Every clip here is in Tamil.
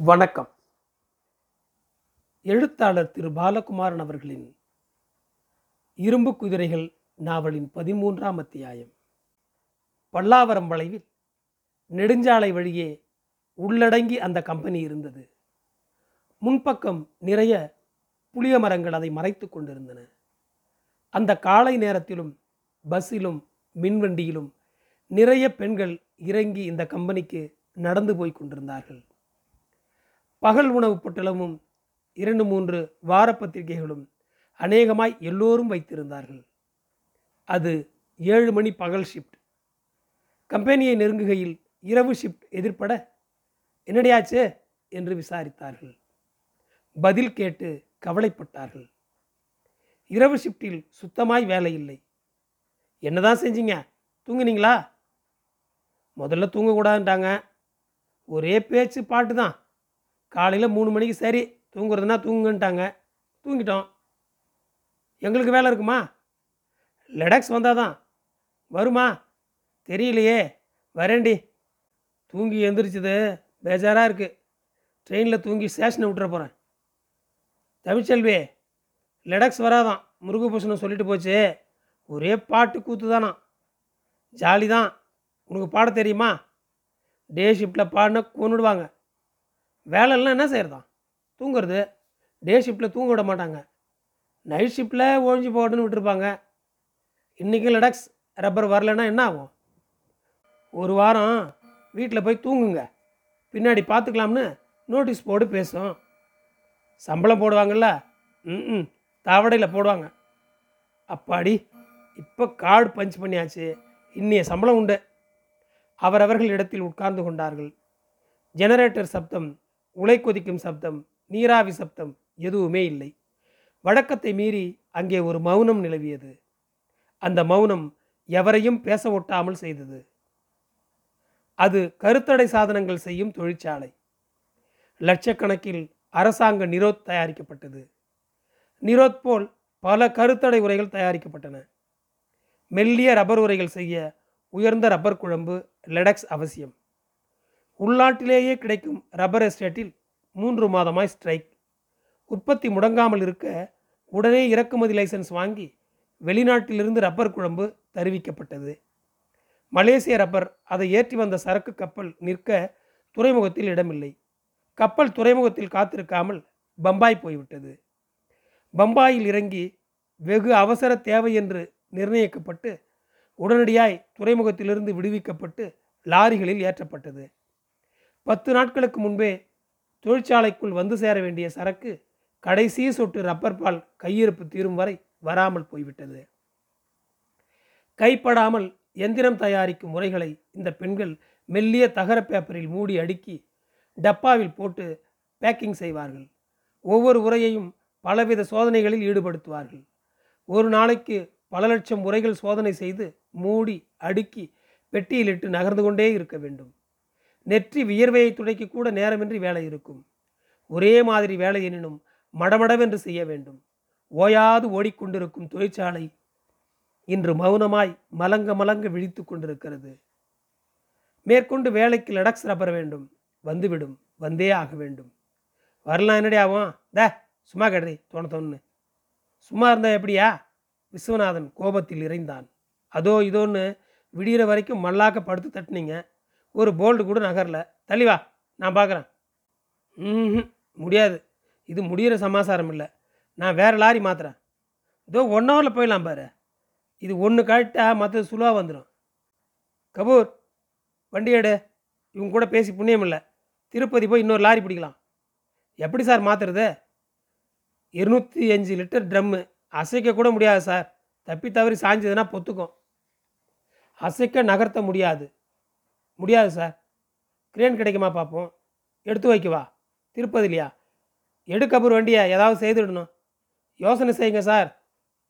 வணக்கம். எழுத்தாளர் திரு பாலகுமாரன் அவர்களின் இரும்பு குதிரைகள் நாவலின் பதிமூன்றாம் அத்தியாயம். பல்லாவரம் வளைவில் நெடுஞ்சாலை வழியே உள்ளடங்கி அந்த கம்பெனி இருந்தது. முன்பக்கம் நிறைய புளிய மரங்கள் அதை மறைத்து கொண்டிருந்தன. அந்த காலை நேரத்திலும் பஸ்ஸிலும் மின்வண்டியிலும் நிறைய பெண்கள் இறங்கி இந்த கம்பெனிக்கு நடந்து போய் கொண்டிருந்தார்கள். பகல் உணவு பொட்டலமும் இரண்டு மூன்று வார பத்திரிகைகளும் அநேகமாய் எல்லோரும் வைத்திருந்தார்கள். அது ஏழு மணி பகல் ஷிஃப்ட் கம்பெனியை நெருங்குகையில் இரவு ஷிஃப்ட் எதிர்ப்பட என்னடையாச்சு? என்று விசாரித்தார்கள். பதில் கேட்டு கவலைப்பட்டார்கள். இரவு ஷிஃப்டில் சுத்தமாய் வேலை இல்லை. என்னதான் செஞ்சீங்க? தூங்குனீங்களா? முதல்ல தூங்கக்கூடாதுன்ட்டாங்க ஒரே பேச்சு பாட்டு தான். காலையில் மூணு மணிக்கு சரி தூங்குறதுனா தூங்குன்ட்டாங்க. தூங்கிட்டோம். எங்களுக்கு வேலை இருக்குமா? லெடக்ஸ் வந்தால் தான் வருமா? தெரியலையே. வரேண்டி தூங்கி எந்திரிச்சது பேஜாராக இருக்குது ட்ரெயினில் தூங்கி ஸ்டேஷனை விட்டுற போகிறேன் தமிழ்ச்செல்வி லெடக்ஸ் வராதான். முருகபூஷணம் சொல்லிட்டு போச்சு. ஒரே பாட்டு கூத்து தானா ஜாலி தான் உனக்கு பாட தெரியுமா? டே ஷிஃப்ட்டில் பாடினா கொண்டுடுவாங்க வேலைலாம் என்ன செய்கிறதான் தூங்குறது. டே ஷிஃப்ட்டில் தூங்க விட மாட்டாங்க. நைட் ஷிஃப்ட்டில் ஒழிஞ்சு போகட்டுன்னு விட்டுருப்பாங்க. இன்றைக்கி லடாக்ஸ் ரப்பர் வரலைன்னா என்ன ஆகும்? ஒரு வாரம் வீட்டில் போய் தூங்குங்க. பின்னாடி பார்த்துக்கலாம்னு நோட்டீஸ் போர்டு பேசும் சம்பளம் போடுவாங்கல்ல? ம் தாவடையில் போடுவாங்க. அப்பாடி இப்போ கார்டு பஞ்ச் பண்ணியாச்சு. இன்னைய சம்பளம் உண்டு. அவரவர்கள் இடத்தில் உட்கார்ந்து கொண்டார்கள். ஜெனரேட்டர் சப்தம். உலை கொதிக்கும் சப்தம் நீராவி சப்தம் எதுவுமே இல்லை. வழக்கத்தை மீறி அங்கே ஒரு மௌனம் நிலவியது. அந்த மௌனம் எவரையும் பேச ஒட்டாமல் செய்தது. அது கருத்தடை சாதனங்கள் செய்யும் தொழிற்சாலை. லட்சக்கணக்கில் அரசாங்க நிரோத் தயாரிக்கப்பட்டது. நிரோத் போல் பல கருத்தடை உரைகள் தயாரிக்கப்பட்டன. மெல்லிய ரப்பர் உரைகள் செய்ய உயர்ந்த ரப்பர் குழம்பு லெடக்ஸ் அவசியம். உள்நாட்டிலேயே கிடைக்கும் ரப்பர் எஸ்டேட்டில் மூன்று மாதமாய் ஸ்ட்ரைக் உற்பத்தி முடங்காமல் இருக்க உடனே இறக்குமதி லைசன்ஸ் வாங்கி வெளிநாட்டிலிருந்து ரப்பர் குழம்பு தருவிக்கப்பட்டது. மலேசிய ரப்பர் அதை ஏற்றி வந்த சரக்கு கப்பல் நிற்க துறைமுகத்தில் இடமில்லை. கப்பல் துறைமுகத்தில் காத்திருக்காமல் பம்பாய் போய்விட்டது. பம்பாயில் இறங்கி வெகு அவசர தேவை என்று நிர்ணயிக்கப்பட்டு உடனடியாய் துறைமுகத்திலிருந்து விடுவிக்கப்பட்டு லாரிகளில் ஏற்றப்பட்டது. பத்து நாட்களுக்கு முன்பே தொழிற்சாலைக்குள் வந்து சேர வேண்டிய சரக்கு கடைசி சொட்டு ரப்பர் பால் கையிருப்பு தீரும் வரை வராமல் போய்விட்டது. கைப்படாமல் எந்திரம் தயாரிக்கும் முறைகளை இந்த பெண்கள் மெல்லிய தகர பேப்பரில் மூடி அடுக்கி டப்பாவில் போட்டு பேக்கிங் செய்வார்கள். ஒவ்வொரு உரையையும் பலவித சோதனைகளில் ஈடுபடுத்துவார்கள். ஒரு நாளைக்கு பல லட்சம் உரைகள் சோதனை செய்து மூடி அடுக்கி பெட்டியிலிட்டு நகர்ந்து கொண்டே இருக்க வேண்டும். நெற்றி வியர்வையை துடைக்க கூட நேரமின்றி வேலை இருக்கும். ஒரே மாதிரி வேலை எனினும் மடமடவென்று செய்ய வேண்டும். ஓயாது ஓடிக்கொண்டிருக்கும் தொழிற்சாலை இன்று மௌனமாய் மலங்க மலங்க விழித்து கொண்டிருக்கிறது. மேற்கொண்டு வேலைக்கு லடக்ஸ் ரப்பர வேண்டும். வந்துவிடும். வந்தே ஆக வேண்டும். வரலாம் என்னடி ஆகும்? த சும்மா கடுறி தோண தோணுன்னு. சும்மா இருந்தா எப்படியா? விஸ்வநாதன் கோபத்தில் இறைந்தான். அதோ இதோன்னு விடிகிற வரைக்கும் மல்லாக்க படுத்து தட்டினீங்க. ஒரு போல்டு கூட நகரல. தள்ளி வா நான் பார்க்குறேன் ம் முடியாது. இது முடிகிற சமாசாரம் இல்லை. நான் வேறு லாரி மாத்துறேன். இதோ ஒன் ஹவரில் போயிடலாம் பாரு. இது ஒன்று கழட்டா மற்றது சுலுவாக வந்துடும் கபூர் வண்டி எடு. இவங்க கூட பேசி புண்ணியம் இல்லை. திருப்பதி போய் இன்னொரு லாரி பிடிக்கலாம். எப்படி சார் மாற்றுறது இருநூற்றி அஞ்சு லிட்டர் ட்ரம்மு அசைக்க கூட முடியாது சார். தப்பி தவறி சாஞ்சதுன்னா பொத்துக்கும். அசைக்க நகர்த்த முடியாது. முடியாது சார். கிரேன் கிடைக்குமா பார்ப்போம். எடுத்து வைக்கவா திருப்பதிலையா எடுக்கப்புறம் வண்டியை ஏதாவது செய்துடணும் யோசனை செய்யுங்க சார்.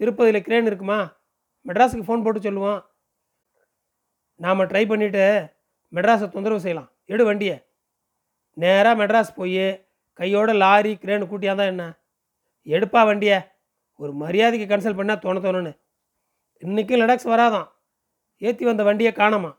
திருப்பதியில் கிரேன் இருக்குமா? மெட்ராஸுக்கு ஃபோன் போட்டு சொல்லுவோம். நாம் ட்ரை பண்ணிவிட்டு மெட்ராஸை தொந்தரவு செய்யலாம். எடு வண்டியை. நேராக மெட்ராஸ் போய் கையோட லாரி கிரேனு கூட்டியாக தான் என்ன? எடுப்பா வண்டியை. ஒரு மரியாதைக்கு கன்சல்ட் பண்ணால் தோண தோணுன்னு. இன்றைக்கும் லடாக்ஸ் வராதான். ஏற்றி வந்த வண்டியை காணாமா?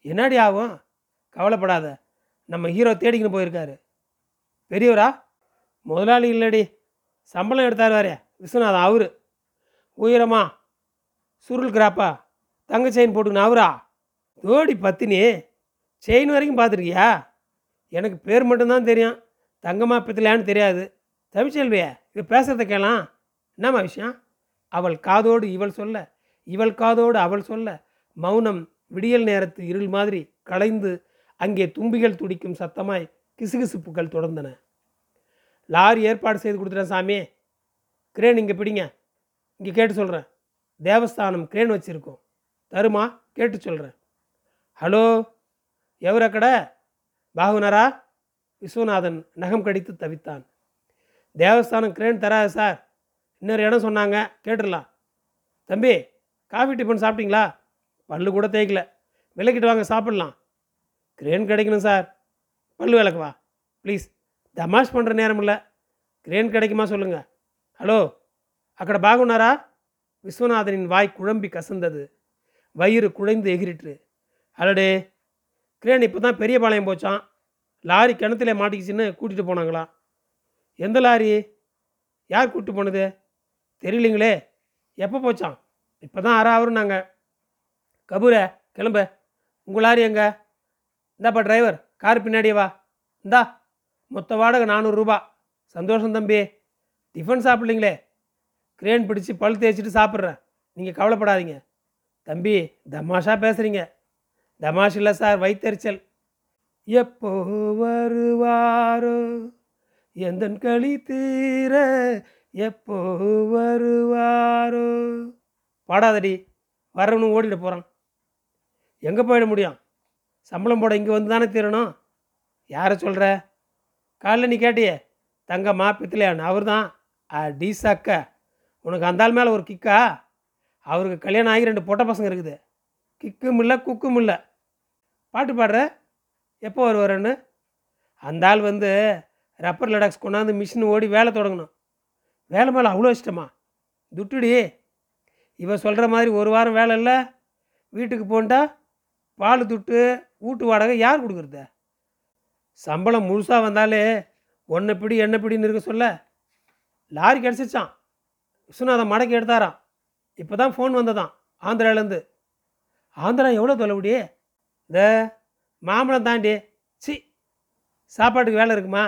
என்னடி ஆகும்? கவலைப்படாத. நம்ம ஹீரோ தேடிக்கின்னு போயிருக்காரு. பெரியவரா? முதலாளி இல்லடி. சம்பளம் எடுத்தார் வேறே. விஸ்வநாதன் அவரு. உயரமா? சுருள் கிராப்பா? தங்க செயின் போட்டுக்கணும் அவரா? தோடி பத்தினி செயின் வரைக்கும் பார்த்துருக்கியா? எனக்கு பேர் மட்டும்தான் தெரியும். தங்கமா பித்தலையான்னு தெரியாது. தமிழ்ச்செல்வியே இது பேசுகிறத கேளாம். என்னம்மா விஷயம்? அவள் காதோடு இவள் சொல்ல இவள் காதோடு அவள் சொல்ல மௌனம் விடியல் நேரத்து இருள் மாதிரி களைந்து அங்கே தும்பிகள் துடிக்கும் சத்தமாய் கிசுகிசுப்புகள் தொடர்ந்தன. லாரி ஏற்பாடு செய்து கொடுத்துட்டேன் சாமி. கிரேன் இங்கே பிடிங்க. இங்கே கேட்டு சொல்கிறேன் தேவஸ்தானம் கிரேன் வச்சுருக்கோம். தருமா? கேட்டு சொல்கிறேன் ஹலோ? எவர் கடை? பாகுனரா? விஸ்வநாதன் நகம் கடித்து தவித்தான். தேவஸ்தானம் கிரேன் தராது சார். இன்னொரு இடம் சொன்னாங்க. கேட்டுடலாம். தம்பி காஃபி டிஃபன் சாப்பிட்டீங்களா? பல்லு கூட தேய்க்கல. விளக்கிட்டு வாங்க சாப்பிட்லாம். கிரேன் கிடைக்கணும் சார் பல்லு விளக்குவா ப்ளீஸ் தமாஷ் பண்ணுற நேரம் இல்லை. கிரேன் கிடைக்குமா சொல்லுங்கள் ஹலோ அக்கட பாகுனாரா? விஸ்வநாதனின் வாய் குழம்பி கசந்தது. வயிறு குழைந்து எகிரிட்டு அடடே. கிரேன் இப்போ தான் பெரிய பாளையம் போச்சான் லாரி கிணத்துல மாட்டிக்கிச்சின்னு கூட்டிகிட்டு போனாங்களாம் எந்த லாரி? யார் கூப்பிட்டு போனது? தெரியலிங்களே. எப்போ போச்சான் இப்போ தான் அரை நாங்கள் கபூரே கிளம்பு. உங்கள் லாரி எங்க? இந்தாப்பா டிரைவர் கார் பின்னாடியே வா. இந்தா மொத்த வாடகை நானூறுரூபா சந்தோஷம் தம்பி. டிஃபன் சாப்பிட்லீங்களே? கிரேன் பிடிச்சி பல் தேய்ச்சிட்டு சாப்பிட்றேன். நீங்கள் கவலைப்படாதீங்க. தம்பி தமாஷா பேசுகிறீங்க தமாஷ் இல்லை சார் வைத்தறிச்சல். எப்போ வருவாரோ? எந்த களி தீர? எப்போ வருவாரோ? பாடாதடி வரவனு ஓடிட போகிறான் எங்கே போயிட முடியும்? சம்பளம் போட இங்கே வந்து தானே தீரணும்? யாரை சொல்கிற காலைல நீ கேட்டியே தங்கம்மா பித்தலையான் அவர் தான் அடி சக்க உனக்கு அந்தாள் மேலே ஒரு கிக்கா? அவருக்கு கல்யாணம் ஆகி ரெண்டு பொட்டை பசங்க இருக்குது. கிக்கும் இல்லை குக்கும் இல்லை. பாட்டு பாடுற? எப்போ வருவாருன்னு? அந்த ஆள் வந்து ரப்பர் லடாக்ஸ் கொண்டாந்து மிஷின் ஓடி வேலை தொடங்கணும். வேலை மேலே அவ்வளோ இஷ்டமா? துட்டுடி. இவ சொல்கிற மாதிரி ஒரு வாரம் வேலை இல்லை. வீட்டுக்கு போன்ட்டா பால் துட்டு வீட்டு வாடகை யார் கொடுக்குறது? சம்பளம் முழுசாக வந்தாலே ஒன்றை பிடி என்ன பிடின்னு இருக்க சொல்ல. லாரி கிடச்சிச்சான் விஸ்வநாதன் மடக்கி எடுத்தாராம். இப்போ தான் ஃபோன் வந்ததான் ஆந்திராலேருந்து. ஆந்திரா எவ்வளோ தொலைவுடி இந்த மாம்பழம் தாண்டி சி சாப்பாட்டுக்கு வேலை இருக்குமா?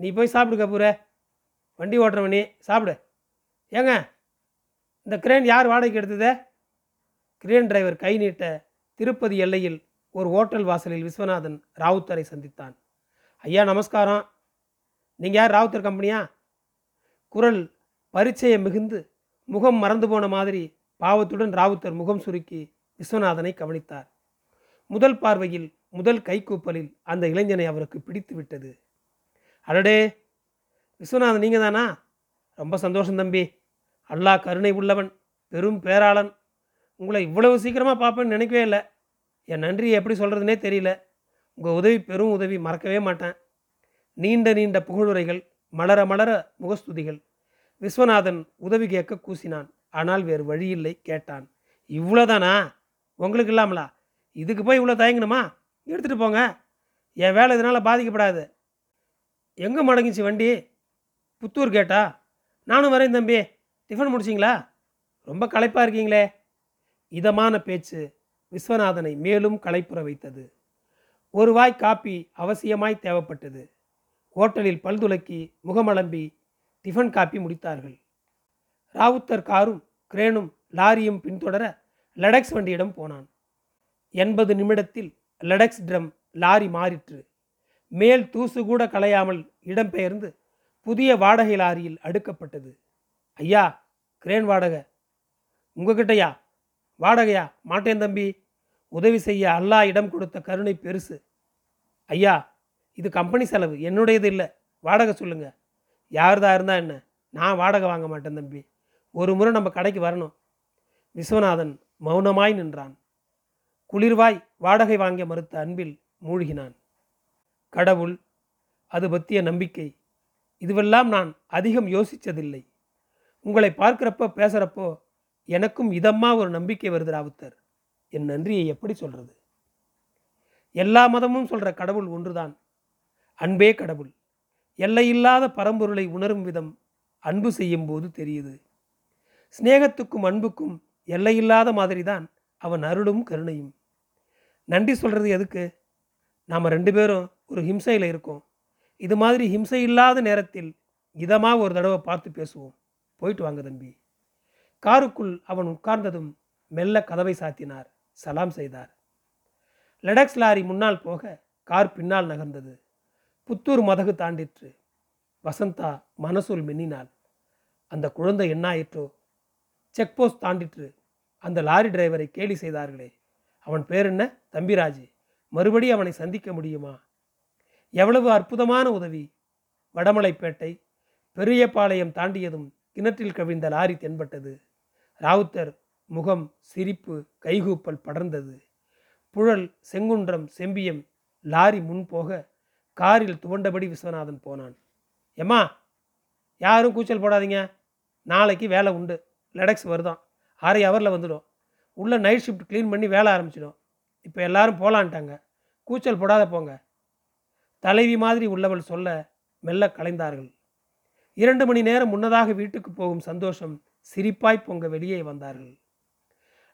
நீ போய் சாப்பிடு கபூர வண்டி ஓட்டுறவன் நீ சாப்பிடு. ஏங்க இந்த கிரேன் யார் வாடகைக்கு எடுத்தது? கிரேன் டிரைவர் கை நீட்ட திருப்பதி எல்லையில் ஒரு ஓட்டல் வாசலில் விஸ்வநாதன் ராவுத்தரை சந்தித்தான். ஐயா நமஸ்காரம். நீங்கள் யார்? ராவுத்தர் கம்பெனியா? குரல் பரிச்சயம் மிகுந்து முகம் மறந்து போன மாதிரி பாவத்துடன் ராவுத்தர் முகம் சுருக்கி விஸ்வநாதனை கவனித்தார். முதல் பார்வையில் முதல் கைக்கூப்பலில் அந்த இளைஞனை அவருக்கு பிடித்து விட்டது. அடடே! விஸ்வநாதன் நீங்கள் தானா? ரொம்ப சந்தோஷம் தம்பி. அல்லாஹ் கருணை உள்ளவன் பெரும் பேராளன். உங்களை இவ்வளவு சீக்கிரமாக பார்ப்பேன்னு நினைக்கவே இல்லை. என் நன்றியை எப்படி சொல்கிறதுனே தெரியல. உங்கள் உதவி பெரும் உதவி மறக்கவே மாட்டேன். நீண்ட நீண்ட புகழுரைகள் மலர மலர முகஸ்துதிகள். விஸ்வநாதன் உதவி கேட்க கூசினான். ஆனால் வேறு வழியில்லை கேட்டான். இவ்வளோதானா உங்களுக்கு இல்லாமலா? இதுக்கு போய் இவ்வளோ தயங்கணுமா? எடுத்துகிட்டு போங்க. என் வேலை இதனால் பாதிக்கப்படாது. எங்கே மடங்கிச்சு வண்டி? புத்தூர் கேட்டா? நானும் வரேன் தம்பி. டிஃபன் முடிச்சிங்களா? ரொம்ப களைப்பாக இருக்கீங்களே. இதமான பேச்சு. விஸ்வநாதனை மேலும் களைப்புற வைத்தது ஒரு வாய் காப்பி அவசியமாய் தேவைப்பட்டது. ஹோட்டலில் பல்துலக்கி முகமளம்பி டிஃபன் காப்பி முடித்தார்கள். ராவுத்தர் காரும் கிரேனும் லாரியும் பின்தொடர லடக்ஸ் வண்டியிடம் போனான். எண்பது நிமிடத்தில் லடக்ஸ் ட்ரம் லாரி மாறிற்று. மேல் தூசு கூட களையாமல் இடம்பெயர்ந்து புதிய வாடகை லாரியில் அடுக்கப்பட்டது. ஐயா கிரேன் வாடகை. உங்ககிட்டயா? வாடகையா? மாட்டேன் தம்பி. உதவி செய்ய அல்லாஹ் இடம் கொடுத்த கருணை பெருசு. ஐயா இது கம்பெனி செலவு. என்னுடையது இல்லை. வாடகை சொல்லுங்க. யார்தா இருந்தா என்ன? நான் வாடகை வாங்க மாட்டேன் தம்பி. ஒரு முறை நம்ம கடைக்கு வரணும். விஸ்வநாதன் மௌனமாய் நின்றான். குளிர்வாய் வாடகை வாங்க மறுத்த அன்பில் மூழ்கினான். கடவுள் அது பற்றிய நம்பிக்கை. இதுவெல்லாம் நான் அதிகம் யோசித்ததில்லை உங்களை பார்க்குறப்போ பேசுகிறப்போ எனக்கும் இதம்மா ஒரு நம்பிக்கை வருது ராவுத்தர். என் நன்றியை எப்படி சொல்கிறது எல்லா மதமும் சொல்கிற கடவுள் ஒன்றுதான். அன்பே கடவுள். எல்லையில்லாத பரம்பொருளை உணரும் விதம் அன்பு செய்யும் போது தெரியுது. சிநேகத்துக்கும் அன்புக்கும் எல்லையில்லாத மாதிரி தான் அவன் அருளும் கருணையும். நன்றி சொல்கிறது எதுக்கு? நாம் ரெண்டு பேரும் ஒரு ஹிம்சையில் இருக்கோம். இது மாதிரி ஹிம்சை இல்லாத நேரத்தில் இதமாக ஒரு தடவை பார்த்து பேசுவோம். போயிட்டு வாங்க தம்பி. காருக்குள் அவன் உட்கார்ந்ததும் மெல்ல கதவை சாத்தினார். சலாம் செய்தார். லெடக்ஸ் லாரி முன்னால் போக கார் பின்னால் நகர்ந்தது. புத்தூர் மதகு தாண்டிற்று. வசந்தா மனசுள் மின்னினாள். அந்த குழந்தை என்னாயிற்றோ? Check post தாண்டிற்று. அந்த லாரி டிரைவரை கேலி செய்தார்களே. அவன் பேர் என்ன? தம்பிராஜ். மறுபடி அவனை சந்திக்க முடியுமா? எவ்வளவு அற்புதமான உதவி. வடமலைப்பேட்டை பெரியபாளையம் தாண்டியதும் கிணற்றில் கவிழ்ந்த லாரி தென்பட்டது. ராவுத்தர் முகம் சிரிப்பு கைகூப்பல் படர்ந்தது. புழல் செங்குன்றம் செம்பியம் லாரி முன் போக காரில் துவண்டபடி விஸ்வநாதன் போனான். எம்மா யாரும் கூச்சல் போடாதீங்க. நாளைக்கு வேலை உண்டு. லெடக்ஸ் வருதான். அரை ஹவரில் வந்துடும். உள்ள நைட் ஷிஃப்ட் க்ளீன் பண்ணி வேலை ஆரம்பிச்சிடும். இப்போ எல்லாரும் போகலான்ட்டாங்க கூச்சல் போடாத போங்க. தலைவி மாதிரி உள்ளவள் சொல்ல மெல்ல கலைந்தார்கள். இரண்டு மணி நேரம் முன்னதாக வீட்டுக்கு போகும் சந்தோஷம் சிரிப்பாய் பொங்க வெளியே வந்தார்கள்.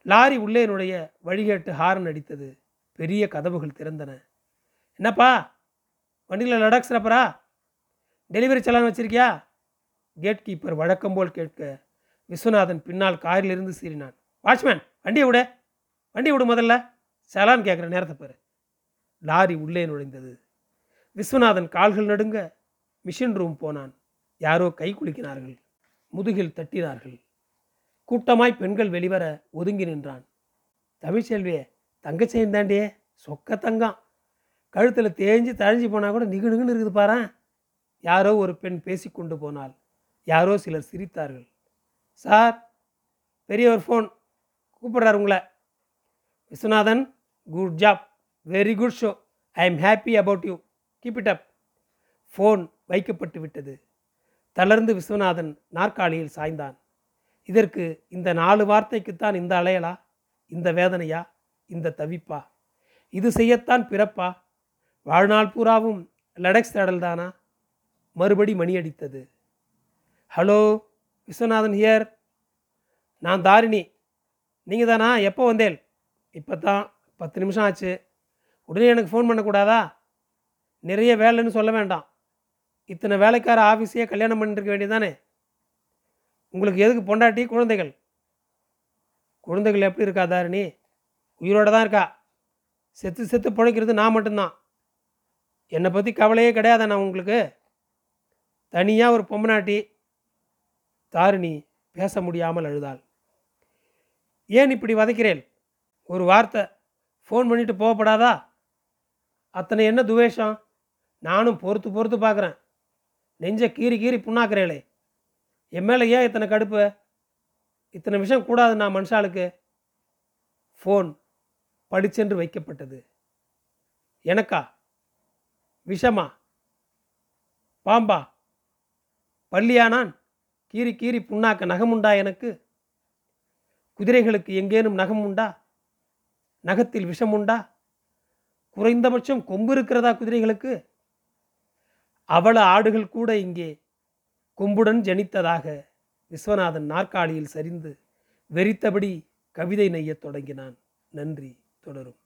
லாரி உள்ளே நுழைய வழிகேட்டு ஹாரன் அடித்தது. பெரிய கதவுகள் திறந்தன. என்னப்பா? வண்டியில் லடாக் சிறப்பரா டெலிவரி செலான் வச்சிருக்கியா? கேட் கீப்பர் வழக்கம் போல் கேட்க விஸ்வநாதன் பின்னால் காரிலிருந்து சீறினான். வாட்ச்மேன் வண்டியை விட. வண்டி விடு முதல்ல. செலான் கேட்குற நேரத்தை பாரு. லாரி உள்ளே நுழைந்தது. விஸ்வநாதன் கால்கள் நடுங்க மிஷின் ரூம் போனான். யாரோ கை குலுக்கினார்கள். முதுகில் தட்டினார்கள். கூட்டமாய் பெண்கள் வெளிவர ஒதுங்கி நின்றான். தமிழ்ச்செல்வியே தங்கச்செயின் தாண்டியே சொக்க தங்கம். கழுத்தில் தேஞ்சு தழிஞ்சு போனால் கூட நிகு நிகுன்னு இருக்குது பாரேன் யாரோ ஒரு பெண் பேசி கொண்டு போனால் யாரோ சிலர் சிரித்தார்கள். சார் பெரிய ஒரு ஃபோன் கூப்பிடுறாரு உங்களை. Viswanathan good job very good show I am happy about you keep it up phone வைக்கப்பட்டு விட்டது. தளர்ந்து விஸ்வநாதன் நாற்காலியில் சாய்ந்தான். இதற்கு இந்த நாலு வார்த்தைக்குத்தான் இந்த அலையலா? இந்த வேதனையா? இந்த தவிப்பா? இது செய்யத்தான் பிறப்பா? வாழ்நாள் பூராவும் லடக்ஸ் தேடல் தானா? மறுபடி மணி அடித்தது. Hello Viswanathan here. நான் தாரிணி. நீங்கள் தானா? எப்போ வந்தேன் இப்போ தான் பத்து நிமிஷம் ஆச்சு. உடனே எனக்கு ஃபோன் பண்ணக்கூடாதா? நிறைய வேலைன்னு சொல்ல வேண்டாம். இத்தனை வேலைக்கார ஆஃபீஸையே கல்யாணம் பண்ணிருக்க வேண்டியதானே உங்களுக்கு எதுக்கு பொண்டாட்டி? குழந்தைகள். குழந்தைகள் எப்படி இருக்கா தாரிணி? உயிரோடு தான் இருக்கா? செத்து செத்து பிழைக்கிறது நான் மட்டும்தான். என்னை பற்றி கவலையே கிடையாது நான் உங்களுக்கு. தனியாக ஒரு பொம்மநாட்டி தாரிணி பேச முடியாமல் அழுதாள். ஏன் இப்படி வதைக்கிறேன்? ஒரு வார்த்தை. ஃபோன் பண்ணிட்டு போகப்படாதா? அத்தனை என்ன துவேஷம்? நானும் பொறுத்து பொறுத்து பார்க்குறேன். நெஞ்ச கீறி கீறி புண்ணாக்குறேளே. என் மேலே ஏன் இத்தனை கடுப்பு? இத்தனை விஷயம் கூடாது நான் மனுஷாளுக்கு ஃபோன் படிச்சென்று வைக்கப்பட்டது. எனக்கா? விஷமா? பாம்பா? பள்ளியானான்? கீறி கீறி புண்ணாக்க நகமுண்டா எனக்கு? குதிரைகளுக்கு எங்கேனும் நகம் உண்டா நகத்தில் விஷம் உண்டா குறைந்தபட்சம் கொம்பு இருக்கிறதா குதிரைகளுக்கு? அவள ஆடுகள் கூட இங்கே கொம்புடன் ஜனித்ததாக விஸ்வநாதன் நாற்காலியில் சரிந்து வெறித்தபடி கவிதை நெய்யத் தொடங்கினான். நன்றி. தொடரும்.